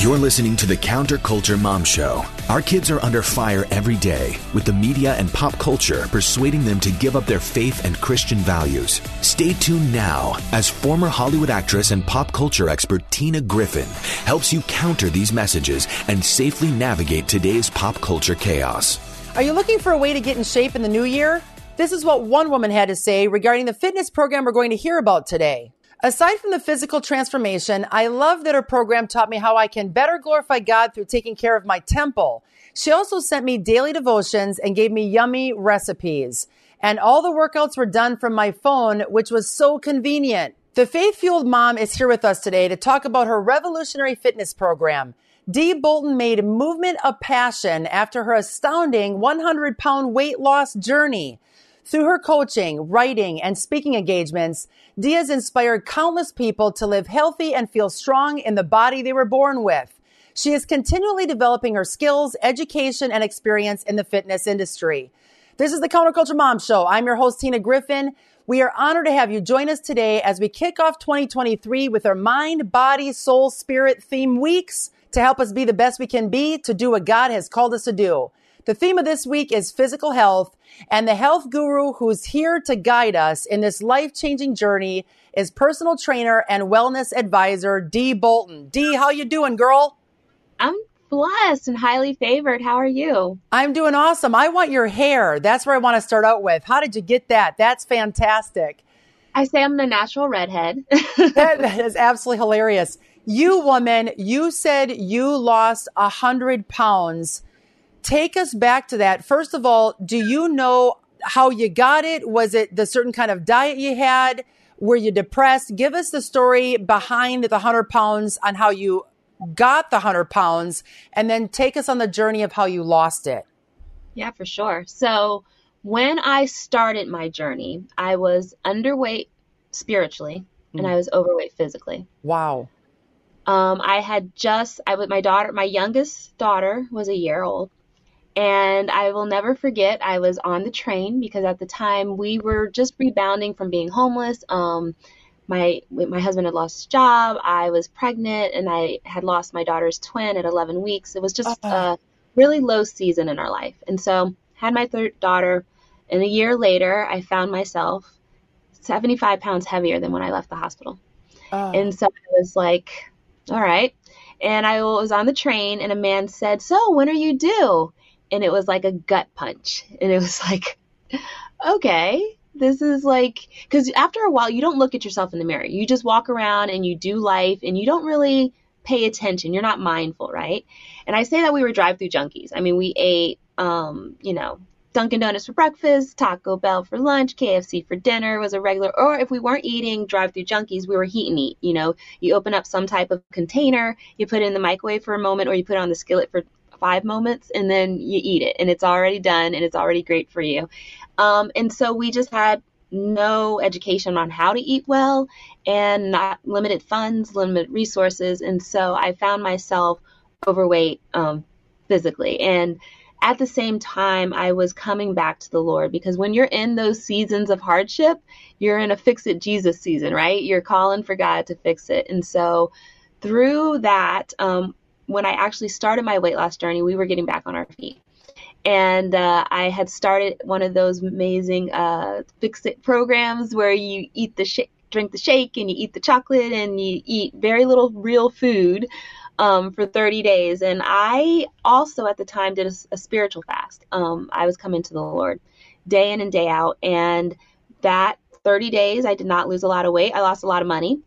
You're listening to the Counterculture Mom Show. Our kids are under fire every day, with the media and pop culture persuading them to give up their faith and Christian values. Stay tuned now as former Hollywood actress and pop culture expert Tina Griffin helps you counter these messages and safely navigate today's pop culture chaos. Are you looking for a way to get in shape in the new year? This is what one woman had to say regarding the fitness program we're going to hear about today. Aside from the physical transformation, I love that her program taught me how I can better glorify God through taking care of my temple. She also sent me daily devotions and gave me yummy recipes. And all the workouts were done from my phone, which was so convenient. The faith fueled mom is here with us today to talk about her revolutionary fitness program. Dee Bolton made movement a passion after her astounding 100 pound weight loss journey. Through her coaching, writing, and speaking engagements, Dee's inspired countless people to live healthy and feel strong in the body they were born with. She is continually developing her skills, education, and experience in the fitness industry. This is the Counterculture Mom Show. I'm your host, Tina Griffin. We are honored to have you join us today as we kick off 2023 with our mind, body, soul, spirit theme weeks to help us be the best we can be to do what God has called us to do. The theme of this week is physical health, and the health guru who's here to guide us in this life changing journey is personal trainer and wellness advisor Dee Bolton. Dee, how you doing, girl? I'm blessed and highly favored. How are you? I'm doing awesome. I want your hair. That's where I want to start out with. How did you get that? That's fantastic. I say I'm the natural redhead. that, that is absolutely hilarious. You woman, you said you lost a hundred pounds take us back to that. First of all, do you know how you got it? Was it the certain kind of diet you had? Were you depressed? Give us the story behind the 100 pounds on how you got the 100 pounds and then take us on the journey of how you lost it. Yeah, for sure. So, when I started my journey, I was underweight spiritually and I mm. was overweight physically. Wow. Um, I had just I with my daughter, my youngest daughter was a year old, and I will never forget, I was on the train because at the time we were just rebounding from being homeless. Um, my my husband had lost his job. I was pregnant, and I had lost my daughter's twin at 11 weeks. It was just uh-huh. a really low season in our life, and so had my third daughter. And a year later, I found myself 75 pounds heavier than when I left the hospital. Uh-huh. And so I was like, all right. And I was on the train, and a man said, "So when are you due?" And it was like a gut punch. And it was like, okay, this is like, because after a while, you don't look at yourself in the mirror. You just walk around and you do life and you don't really pay attention. You're not mindful, right? And I say that we were drive through junkies. I mean, we ate, um, you know, Dunkin' Donuts for breakfast, Taco Bell for lunch, KFC for dinner was a regular, or if we weren't eating drive through junkies, we were heat and eat. You know, you open up some type of container, you put it in the microwave for a moment, or you put it on the skillet for five moments and then you eat it and it's already done and it's already great for you. Um, and so we just had no education on how to eat well and not limited funds, limited resources. And so I found myself overweight um, physically. And at the same time, I was coming back to the Lord because when you're in those seasons of hardship, you're in a fix it Jesus season, right? You're calling for God to fix it. And so through that, um, when I actually started my weight loss journey, we were getting back on our feet. And uh, I had started one of those amazing uh, fix it programs where you eat the shake, drink the shake, and you eat the chocolate, and you eat very little real food um, for 30 days. And I also at the time did a, a spiritual fast. Um, I was coming to the Lord day in and day out, and that 30 days I did not lose a lot of weight. I lost a lot of money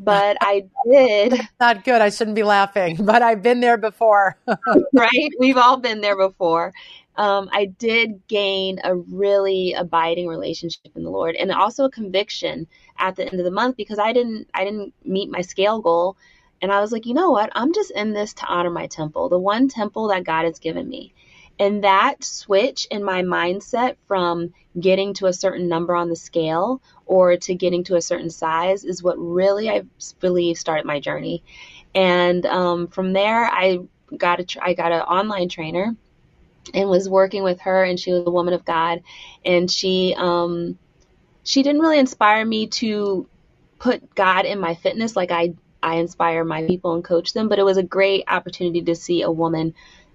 but I did. Not good. I shouldn't be laughing, but I've been there before. right? We've all been there before. Um, I did gain a really abiding relationship in the Lord, and also a conviction at the end of the month because I didn't I didn't meet my scale goal, and I was like, you know what? I'm just in this to honor my temple, the one temple that God has given me. And that switch in my mindset from getting to a certain number on the scale or to getting to a certain size is what really I believe started my journey. And um, from there, I got a I got an online trainer and was working with her, and she was a woman of God, and she um, she didn't really inspire me to put God in my fitness like I I inspire my people and coach them. But it was a great opportunity to see a woman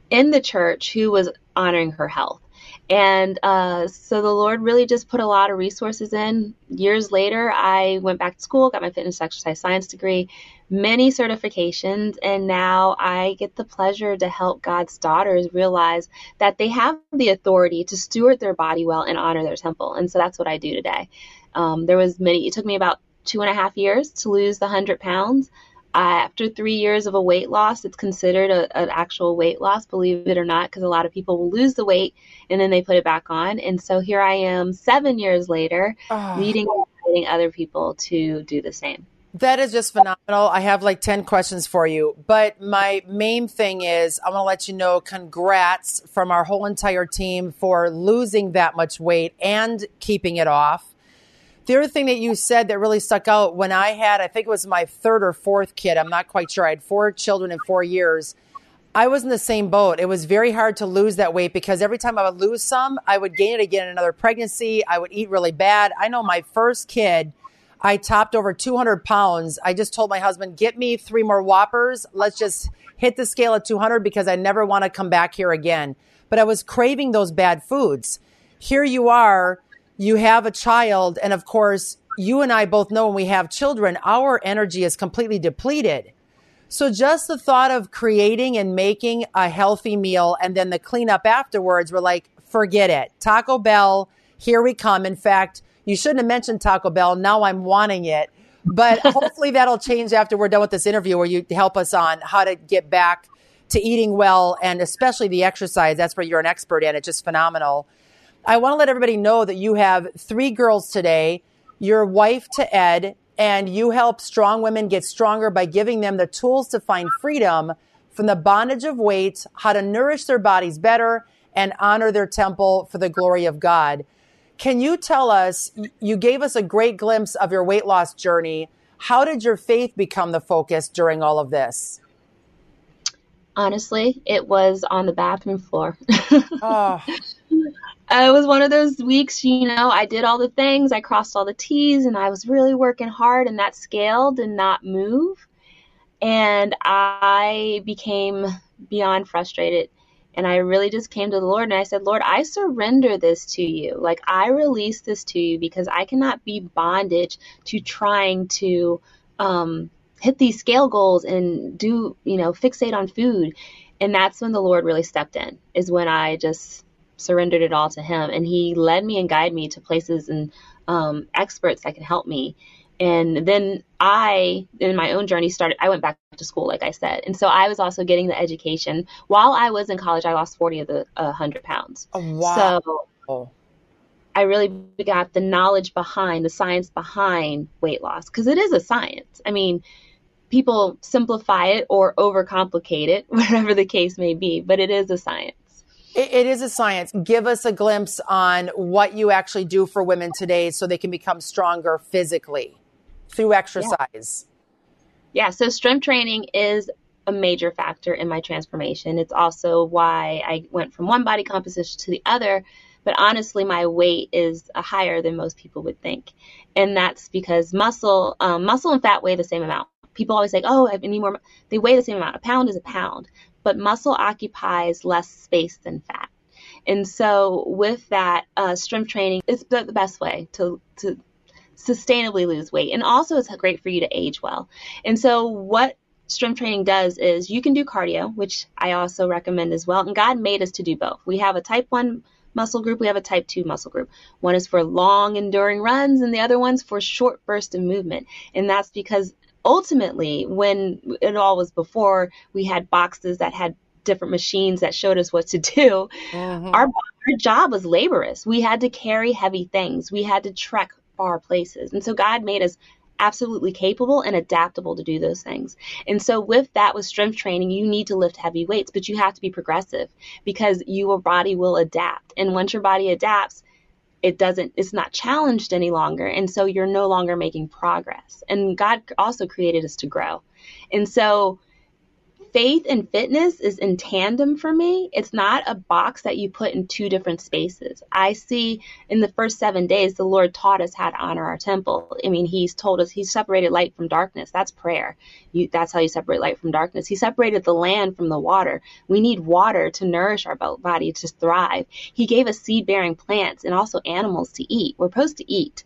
in the church who was honoring her health. And uh, so the Lord really just put a lot of resources in. Years later, I went back to school, got my fitness exercise science degree, many certifications, and now I get the pleasure to help God's daughters realize that they have the authority to steward their body well and honor their temple. And so that's what I do today. Um, there was many. It took me about two and a half years to lose the hundred pounds. Uh, after three years of a weight loss, it's considered a, an actual weight loss, believe it or not, because a lot of people will lose the weight and then they put it back on. And so here I am, seven years later, oh. leading and other people to do the same. That is just phenomenal. I have like 10 questions for you. But my main thing is I want to let you know congrats from our whole entire team for losing that much weight and keeping it off. The other thing that you said that really stuck out when I had, I think it was my third or fourth kid, I'm not quite sure. I had four children in four years. I was in the same boat. It was very hard to lose that weight because every time I would lose some, I would gain it again in another pregnancy. I would eat really bad. I know my first kid, I topped over 200 pounds. I just told my husband, get me three more Whoppers. Let's just hit the scale at 200 because I never want to come back here again. But I was craving those bad foods. Here you are you have a child, and of course, you and I both know when we have children, our energy is completely depleted. So just the thought of creating and making a healthy meal and then the cleanup afterwards, we're like, forget it. Taco Bell, here we come. In fact, you shouldn't have mentioned Taco Bell. Now I'm wanting it. But hopefully that'll change after we're done with this interview where you help us on how to get back to eating well and especially the exercise. That's where you're an expert in. It's just phenomenal. I want to let everybody know that you have three girls today. Your wife to Ed, and you help strong women get stronger by giving them the tools to find freedom from the bondage of weight, how to nourish their bodies better, and honor their temple for the glory of God. Can you tell us? You gave us a great glimpse of your weight loss journey. How did your faith become the focus during all of this? Honestly, it was on the bathroom floor. oh. it was one of those weeks, you know, I did all the things, I crossed all the T's, and I was really working hard, and that scale did not move. And I became beyond frustrated. And I really just came to the Lord and I said, Lord, I surrender this to you. Like, I release this to you because I cannot be bondage to trying to um, hit these scale goals and do, you know, fixate on food. And that's when the Lord really stepped in, is when I just surrendered it all to him. And he led me and guided me to places and um, experts that could help me. And then i in my own journey started i went back to school like i said. And so i was also getting the education. While i was in college i lost 40 of the uh, 100 pounds. Oh, wow. so i really got the knowledge behind the science behind weight loss because it is a science. I mean people simplify it or overcomplicate it whatever the case may be but it is a science it, it is a science. Give us a glimpse on what you actually do for women today so they can become stronger physically through exercise. Yeah, yeah so strength training is a major factor in my transformation. It's also why I went from one body composition to the other. But honestly, my weight is higher than most people would think, and that's because muscle, um, muscle and fat weigh the same amount. People always say, "Oh, I need more." They weigh the same amount. A pound is a pound but muscle occupies less space than fat. And so, with that, uh, strength training is the, best way to, to sustainably lose weight. And also, it's great for you to age well. And so, what strength training does is you can do cardio, which I also recommend as well. And God made us to do both. We have a type 1 muscle group, we have a type 2 muscle group. One is for long, enduring runs, and the other one's for short bursts of movement. And that's because ultimately, when it all was before we had boxes that had different machines that showed us what to do, mm-hmm. our, our job was laborious. We had to carry heavy things, we had to trek far places. And so God made us absolutely capable and adaptable to do those things. And so with that with strength training, you need to lift heavy weights, but you have to be progressive because your body will adapt. And once your body adapts, it doesn't it's not challenged any longer. And so you're no longer making progress. And god also created us to grow. And so faith and fitness is in tandem for me. It's not a box that you put in two different spaces. I see in the first seven days, the Lord taught us how to honor our temple. I mean, He's told us He separated light from darkness. That's prayer. You, that's how you separate light from darkness. He separated the land from the water. We need water to nourish our body to thrive. He gave us seed bearing plants and also animals to eat. We're supposed to eat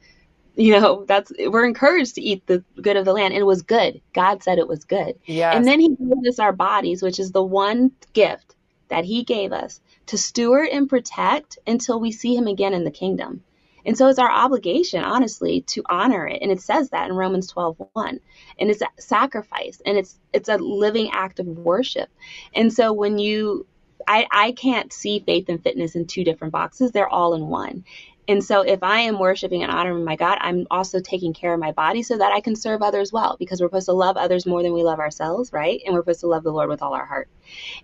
you know that's we're encouraged to eat the good of the land. And it was good. God said it was good. Yes. and then he gave us our bodies which is the one gift that he gave us to steward and protect until we see him again in the kingdom. And so it's our obligation honestly to honor it. And it says that in romans 12 1 and it's a sacrifice. And it's it's a living act of worship. And so when you I, I can't see faith and fitness in two different boxes. They're all in one. And so if I am worshiping and honoring my God, I'm also taking care of my body so that I can serve others well because we're supposed to love others more than we love ourselves, right? And we're supposed to love the Lord with all our heart.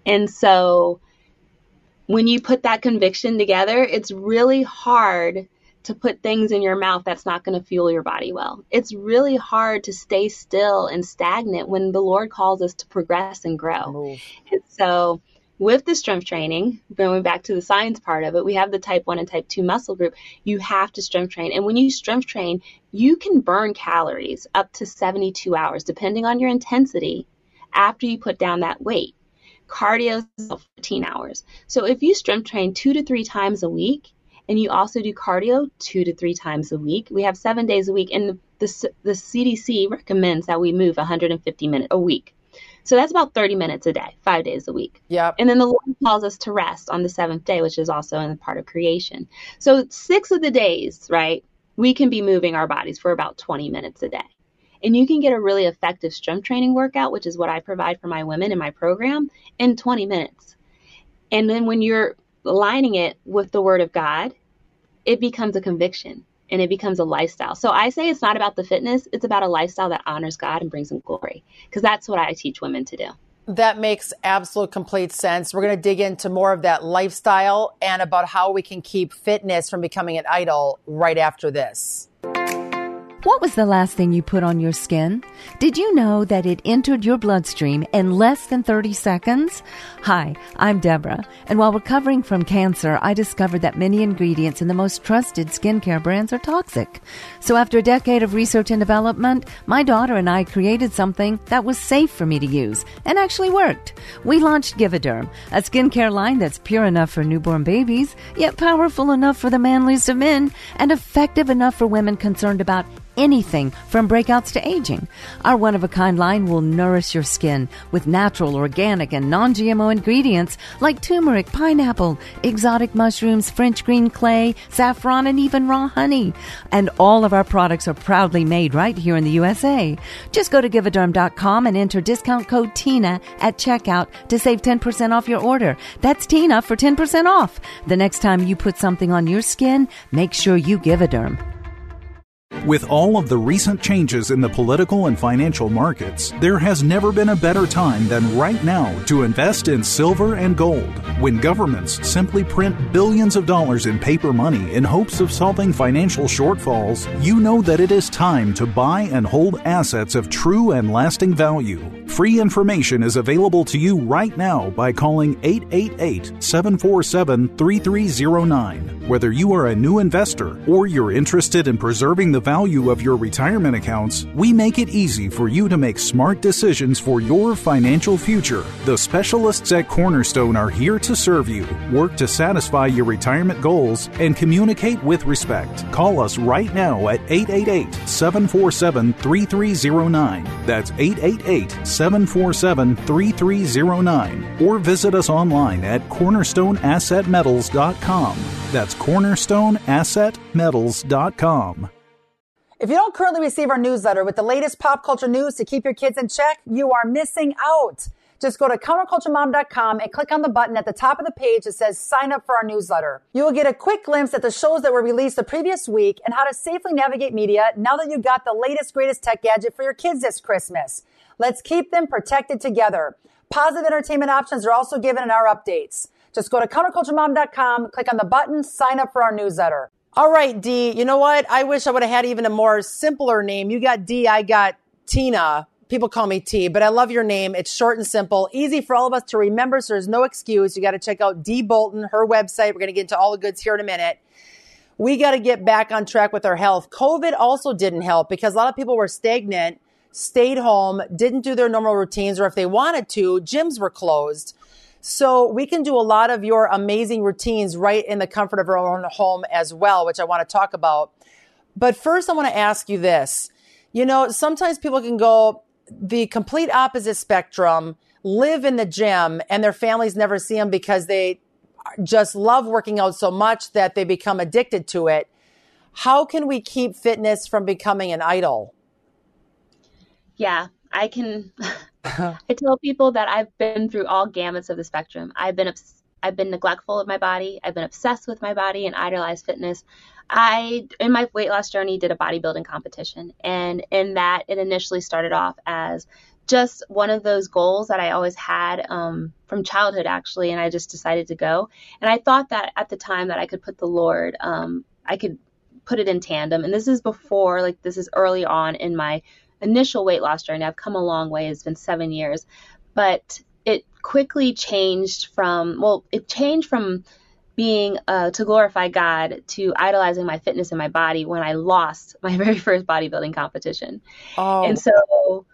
And so when you put that conviction together, it's really hard to put things in your mouth that's not going to fuel your body well. It's really hard to stay still and stagnant when the Lord calls us to progress and grow. Move. And so with the strength training, going back to the science part of it, we have the type 1 and type 2 muscle group. You have to strength train. And when you strength train, you can burn calories up to 72 hours, depending on your intensity, after you put down that weight. Cardio is 14 hours. So if you strength train two to three times a week, and you also do cardio two to three times a week, we have seven days a week, and the, the, the CDC recommends that we move 150 minutes a week. So that's about 30 minutes a day, five days a week. Yep. And then the Lord calls us to rest on the seventh day, which is also in the part of creation. So six of the days, right, we can be moving our bodies for about 20 minutes a day. And you can get a really effective strength training workout, which is what I provide for my women in my program, in 20 minutes. And then when you're aligning it with the Word of God, it becomes a conviction and it becomes a lifestyle. So I say it's not about the fitness, it's about a lifestyle that honors God and brings him glory because that's what I teach women to do. That makes absolute complete sense. We're going to dig into more of that lifestyle and about how we can keep fitness from becoming an idol right after this. What was the last thing you put on your skin? Did you know that it entered your bloodstream in less than 30 seconds? Hi, I'm Deborah, and while recovering from cancer, I discovered that many ingredients in the most trusted skincare brands are toxic. So after a decade of research and development, my daughter and I created something that was safe for me to use and actually worked. We launched Givaderm, a skincare line that's pure enough for newborn babies, yet powerful enough for the manliest of men, and effective enough for women concerned about anything from breakouts to aging. Our one of a kind line will nourish your skin with natural, organic, and non GMO ingredients like turmeric, pineapple, exotic mushrooms, French green clay, saffron, and even raw honey. And all of our products are proudly made right here in the USA. Just go to givaderm.com and enter discount code TINA at checkout to save 10% off your order. That's TINA for 10% off. The next time you put something on your skin, make sure you give a derm. With all of the recent changes in the political and financial markets, there has never been a better time than right now to invest in silver and gold. When governments simply print billions of dollars in paper money in hopes of solving financial shortfalls, you know that it is time to buy and hold assets of true and lasting value. Free information is available to you right now by calling 888 747 3309. Whether you are a new investor or you're interested in preserving the value of your retirement accounts, we make it easy for you to make smart decisions for your financial future. The specialists at Cornerstone are here to serve you, work to satisfy your retirement goals, and communicate with respect. Call us right now at 888 747 3309. That's 888 747 3309. Or visit us online at cornerstoneassetmetals.com. That's cornerstoneassetmetals.com. If you don't currently receive our newsletter with the latest pop culture news to keep your kids in check, you are missing out. Just go to counterculturemom.com and click on the button at the top of the page that says sign up for our newsletter. You will get a quick glimpse at the shows that were released the previous week and how to safely navigate media now that you've got the latest, greatest tech gadget for your kids this Christmas. Let's keep them protected together. Positive entertainment options are also given in our updates. Just go to counterculturemom.com, click on the button, sign up for our newsletter. All right, D. You know what? I wish I would have had even a more simpler name. You got D, I got Tina. people call me T, but I love your name. It's short and simple, easy for all of us to remember. So there's no excuse. You got to check out D Bolton, her website. We're going to get into all the goods here in a minute. We got to get back on track with our health. COVID also didn't help because a lot of people were stagnant, stayed home, didn't do their normal routines, or if they wanted to, gyms were closed. So we can do a lot of your amazing routines right in the comfort of our own home as well, which I want to talk about. But first, I want to ask you this. You know, sometimes people can go the complete opposite spectrum, live in the gym, and their families never see them because they just love working out so much that they become addicted to it. How can we keep fitness from becoming an idol? Yeah, I can. I tell people that I've been through all gamuts of the spectrum. I've been I've been neglectful of my body. I've been obsessed with my body and idolized fitness. I, in my weight loss journey, did a bodybuilding competition. And in that, it initially started off as just one of those goals that I always had um, from childhood, actually. And I just decided to go. And I thought that at the time that I could put the Lord, um, I could put it in tandem. And this is before, like, this is early on in my initial weight loss journey. I've come a long way. It's been seven years. But it quickly changed from, well, it changed from being uh, to glorify God to idolizing my fitness and my body when I lost my very first bodybuilding competition. Oh. And so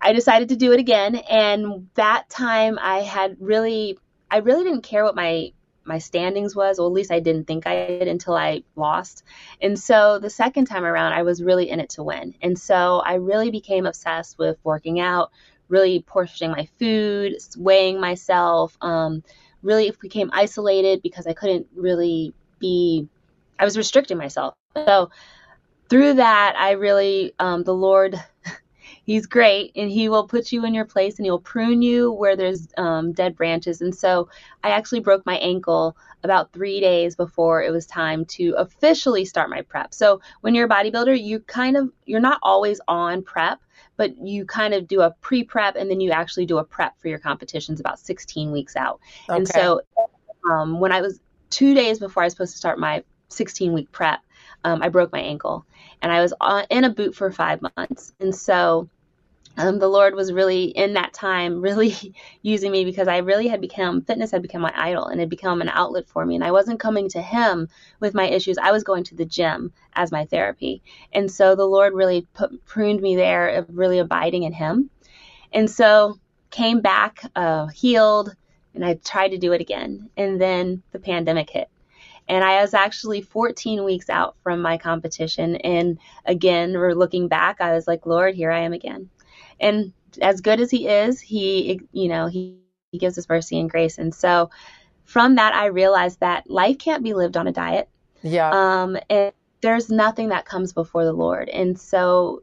I decided to do it again. And that time I had really, I really didn't care what my my standings was, or at least I didn't think I did until I lost. And so the second time around, I was really in it to win. And so I really became obsessed with working out, really portioning my food, weighing myself, um, really became isolated because I couldn't really be, I was restricting myself. So through that, I really, um, the Lord, He's great and He will put you in your place and He'll prune you where there's um, dead branches. And so I actually broke my ankle about three days before it was time to officially start my prep. So when you're a bodybuilder, you kind of, you're not always on prep but you kind of do a pre prep and then you actually do a prep for your competitions about 16 weeks out. Okay. And so um, when I was two days before I was supposed to start my 16 week prep, um, I broke my ankle and I was on, in a boot for five months. And so um, the Lord was really in that time really using me because I really had become fitness had become my idol and had become an outlet for me. And I wasn't coming to him with my issues. I was going to the gym as my therapy. And so the Lord really put, pruned me there of really abiding in him. And so came back uh, healed and I tried to do it again. And then the pandemic hit and I was actually 14 weeks out from my competition. And again, we're looking back, I was like, Lord, here I am again and as good as he is, he, you know, he, he gives us mercy and grace. And so from that, I realized that life can't be lived on a diet. Yeah. Um, and there's nothing that comes before the Lord. And so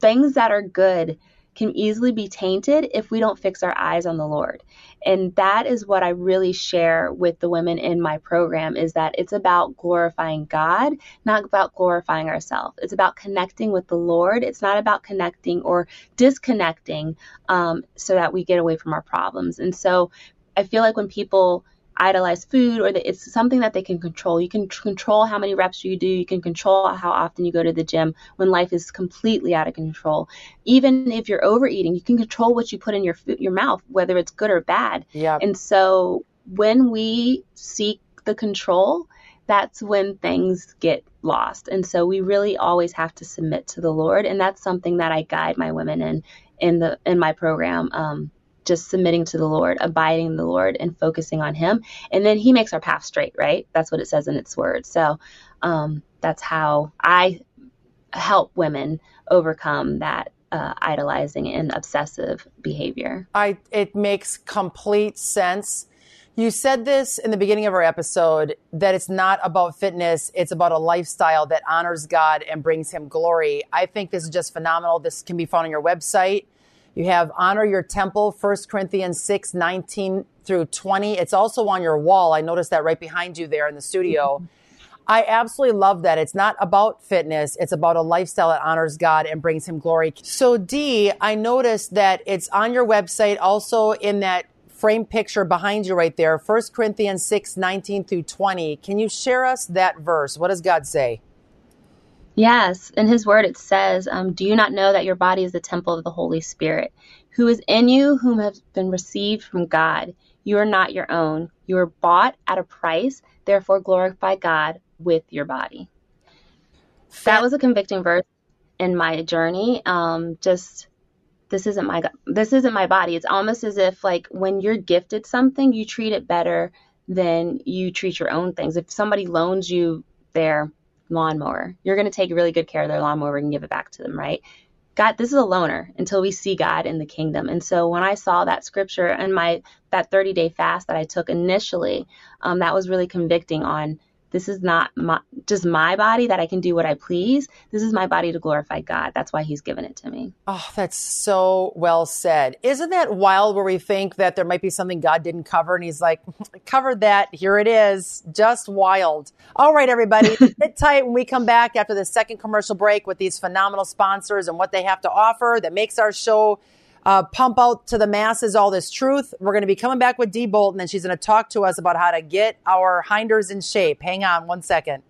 things that are good can easily be tainted if we don't fix our eyes on the Lord. And that is what I really share with the women in my program is that it's about glorifying God, not about glorifying ourselves. It's about connecting with the Lord. It's not about connecting or disconnecting um, so that we get away from our problems. And so I feel like when people idolize food or that it's something that they can control. You can control how many reps you do. You can control how often you go to the gym when life is completely out of control. Even if you're overeating, you can control what you put in your food, your mouth, whether it's good or bad. Yeah. And so when we seek the control, that's when things get lost. And so we really always have to submit to the Lord, and that's something that I guide my women in in the in my program. Um, just submitting to the Lord, abiding in the Lord, and focusing on Him. And then He makes our path straight, right? That's what it says in its word. So um, that's how I help women overcome that uh, idolizing and obsessive behavior. I it makes complete sense. You said this in the beginning of our episode that it's not about fitness, it's about a lifestyle that honors God and brings him glory. I think this is just phenomenal. This can be found on your website. You have honor your temple, 1 Corinthians 6, 19 through 20. It's also on your wall. I noticed that right behind you there in the studio. I absolutely love that. It's not about fitness. It's about a lifestyle that honors God and brings him glory. So Dee, I noticed that it's on your website, also in that frame picture behind you right there, 1 Corinthians 6, 19 through 20. Can you share us that verse? What does God say? Yes, in His Word it says, um, "Do you not know that your body is the temple of the Holy Spirit, who is in you, whom has been received from God? You are not your own. You are bought at a price. Therefore, glorify God with your body." That was a convicting verse in my journey. Um, just this isn't my this isn't my body. It's almost as if like when you're gifted something, you treat it better than you treat your own things. If somebody loans you their lawnmower, you're going to take really good care of their lawnmower and give it back to them, right? God, this is a loner until we see God in the kingdom. And so when I saw that scripture and my that 30 day fast that I took initially, um, that was really convicting on this is not my, just my body that I can do what I please. This is my body to glorify God. That's why He's given it to me. Oh, that's so well said. Isn't that wild where we think that there might be something God didn't cover and He's like, mm, covered that. Here it is. Just wild. All right, everybody. Sit tight when we come back after the second commercial break with these phenomenal sponsors and what they have to offer that makes our show uh, pump out to the masses all this truth. We're going to be coming back with Dee Bolton, and she's going to talk to us about how to get our hinders in shape. Hang on one second.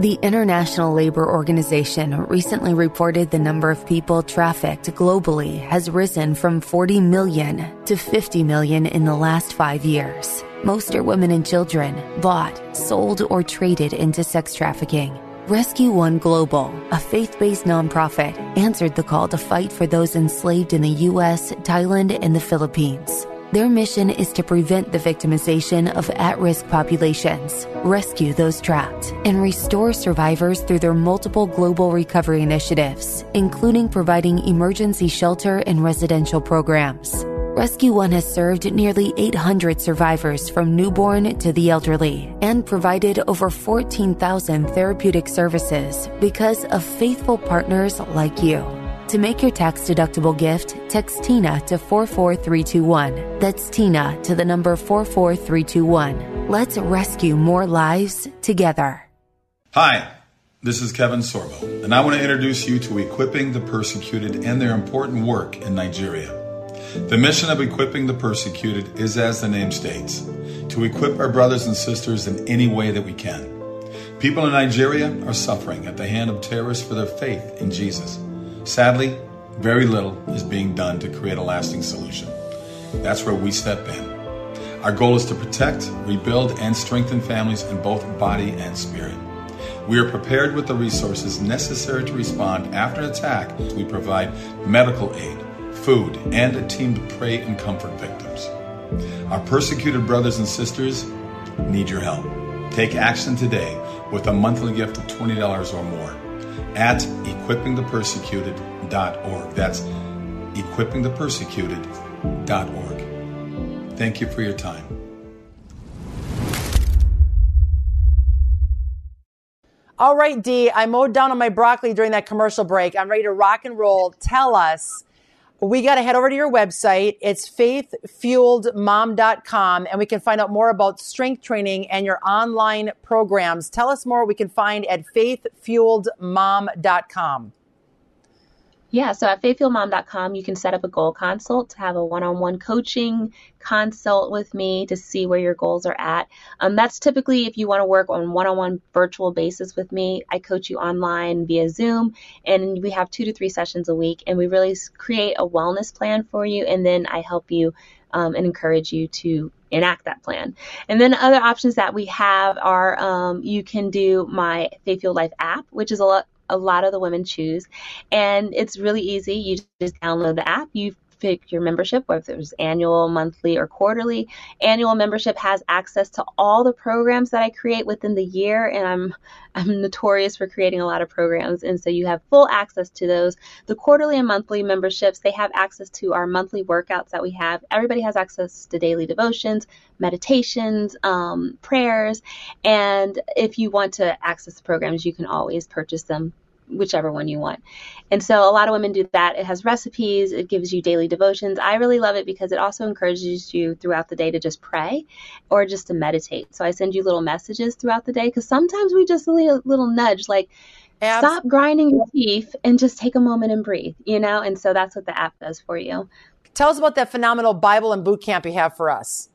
The International Labor Organization recently reported the number of people trafficked globally has risen from 40 million to 50 million in the last five years. Most are women and children bought, sold, or traded into sex trafficking. Rescue One Global, a faith based nonprofit, answered the call to fight for those enslaved in the U.S., Thailand, and the Philippines. Their mission is to prevent the victimization of at risk populations, rescue those trapped, and restore survivors through their multiple global recovery initiatives, including providing emergency shelter and residential programs. Rescue One has served nearly 800 survivors from newborn to the elderly and provided over 14,000 therapeutic services because of faithful partners like you. To make your tax deductible gift, text Tina to 44321. That's Tina to the number 44321. Let's rescue more lives together. Hi, this is Kevin Sorbo, and I want to introduce you to Equipping the Persecuted and their important work in Nigeria. The mission of equipping the persecuted is, as the name states, to equip our brothers and sisters in any way that we can. People in Nigeria are suffering at the hand of terrorists for their faith in Jesus. Sadly, very little is being done to create a lasting solution. That's where we step in. Our goal is to protect, rebuild, and strengthen families in both body and spirit. We are prepared with the resources necessary to respond after an attack. We provide medical aid, food, and a team to pray and comfort victims. Our persecuted brothers and sisters need your help. Take action today with a monthly gift of $20 or more at equippingthepersecuted.org. That's equippingthepersecuted.org. Thank you for your time. All right, Dee, I mowed down on my broccoli during that commercial break. I'm ready to rock and roll. Tell us we got to head over to your website. It's faithfueledmom.com and we can find out more about strength training and your online programs. Tell us more we can find at faithfueledmom.com. Yeah, so at faithfueledmom.com, you can set up a goal consult to have a one on one coaching consult with me to see where your goals are at. Um, that's typically if you want to work on one on one virtual basis with me. I coach you online via Zoom, and we have two to three sessions a week, and we really create a wellness plan for you, and then I help you um, and encourage you to enact that plan. And then other options that we have are um, you can do my Faith Fueled Life app, which is a lot a lot of the women choose. And it's really easy. You just download the app, you pick your membership, whether it was annual, monthly, or quarterly. Annual membership has access to all the programs that I create within the year, and I'm I'm notorious for creating a lot of programs, and so you have full access to those. The quarterly and monthly memberships, they have access to our monthly workouts that we have. Everybody has access to daily devotions, meditations, um, prayers, and if you want to access the programs, you can always purchase them whichever one you want. And so a lot of women do that. It has recipes, it gives you daily devotions. I really love it because it also encourages you throughout the day to just pray or just to meditate. So I send you little messages throughout the day because sometimes we just need a little nudge like, stop grinding your teeth and just take a moment and breathe, you know? And so that's what the app does for you. Tell us about that phenomenal Bible and boot camp you have for us.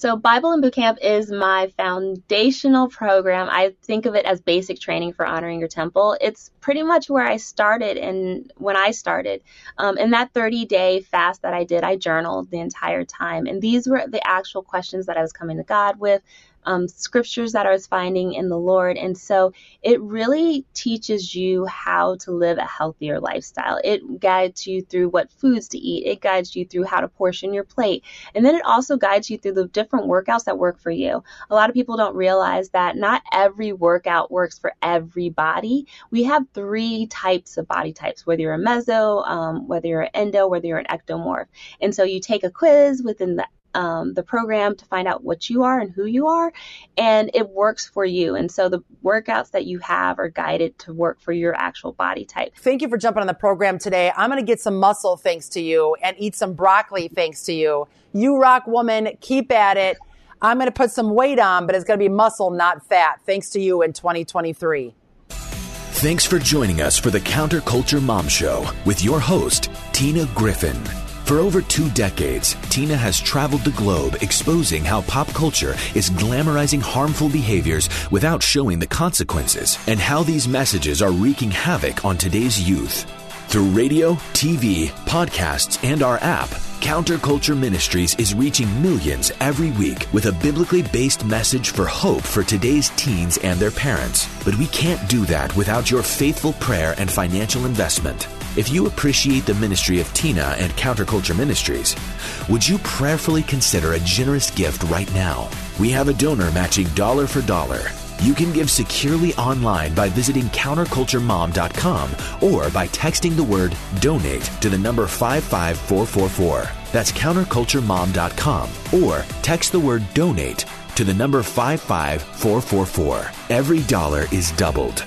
So, Bible and Boot Camp is my foundational program. I think of it as basic training for honoring your temple. It's pretty much where I started and when I started. Um, in that 30 day fast that I did, I journaled the entire time. And these were the actual questions that I was coming to God with um, scriptures that I was finding in the Lord. And so it really teaches you how to live a healthier lifestyle. It guides you through what foods to eat, it guides you through how to portion your plate. And then it also guides you through the different workouts that work for you. A lot of people don't realize that not every workout works for everybody. We have three types of body types, whether you're a meso, um, whether you're an endo, whether you're an ectomorph. And so you take a quiz within the um, the program to find out what you are and who you are, and it works for you. And so the workouts that you have are guided to work for your actual body type. Thank you for jumping on the program today. I'm going to get some muscle thanks to you and eat some broccoli thanks to you. You rock, woman. Keep at it. I'm going to put some weight on, but it's going to be muscle, not fat, thanks to you in 2023. Thanks for joining us for the Counterculture Mom Show with your host, Tina Griffin. For over two decades, Tina has traveled the globe exposing how pop culture is glamorizing harmful behaviors without showing the consequences and how these messages are wreaking havoc on today's youth. Through radio, TV, podcasts, and our app, Counterculture Ministries is reaching millions every week with a biblically based message for hope for today's teens and their parents. But we can't do that without your faithful prayer and financial investment. If you appreciate the ministry of Tina and Counterculture Ministries, would you prayerfully consider a generous gift right now? We have a donor matching dollar for dollar. You can give securely online by visiting counterculturemom.com or by texting the word donate to the number 55444. That's counterculturemom.com or text the word donate to the number 55444. Every dollar is doubled.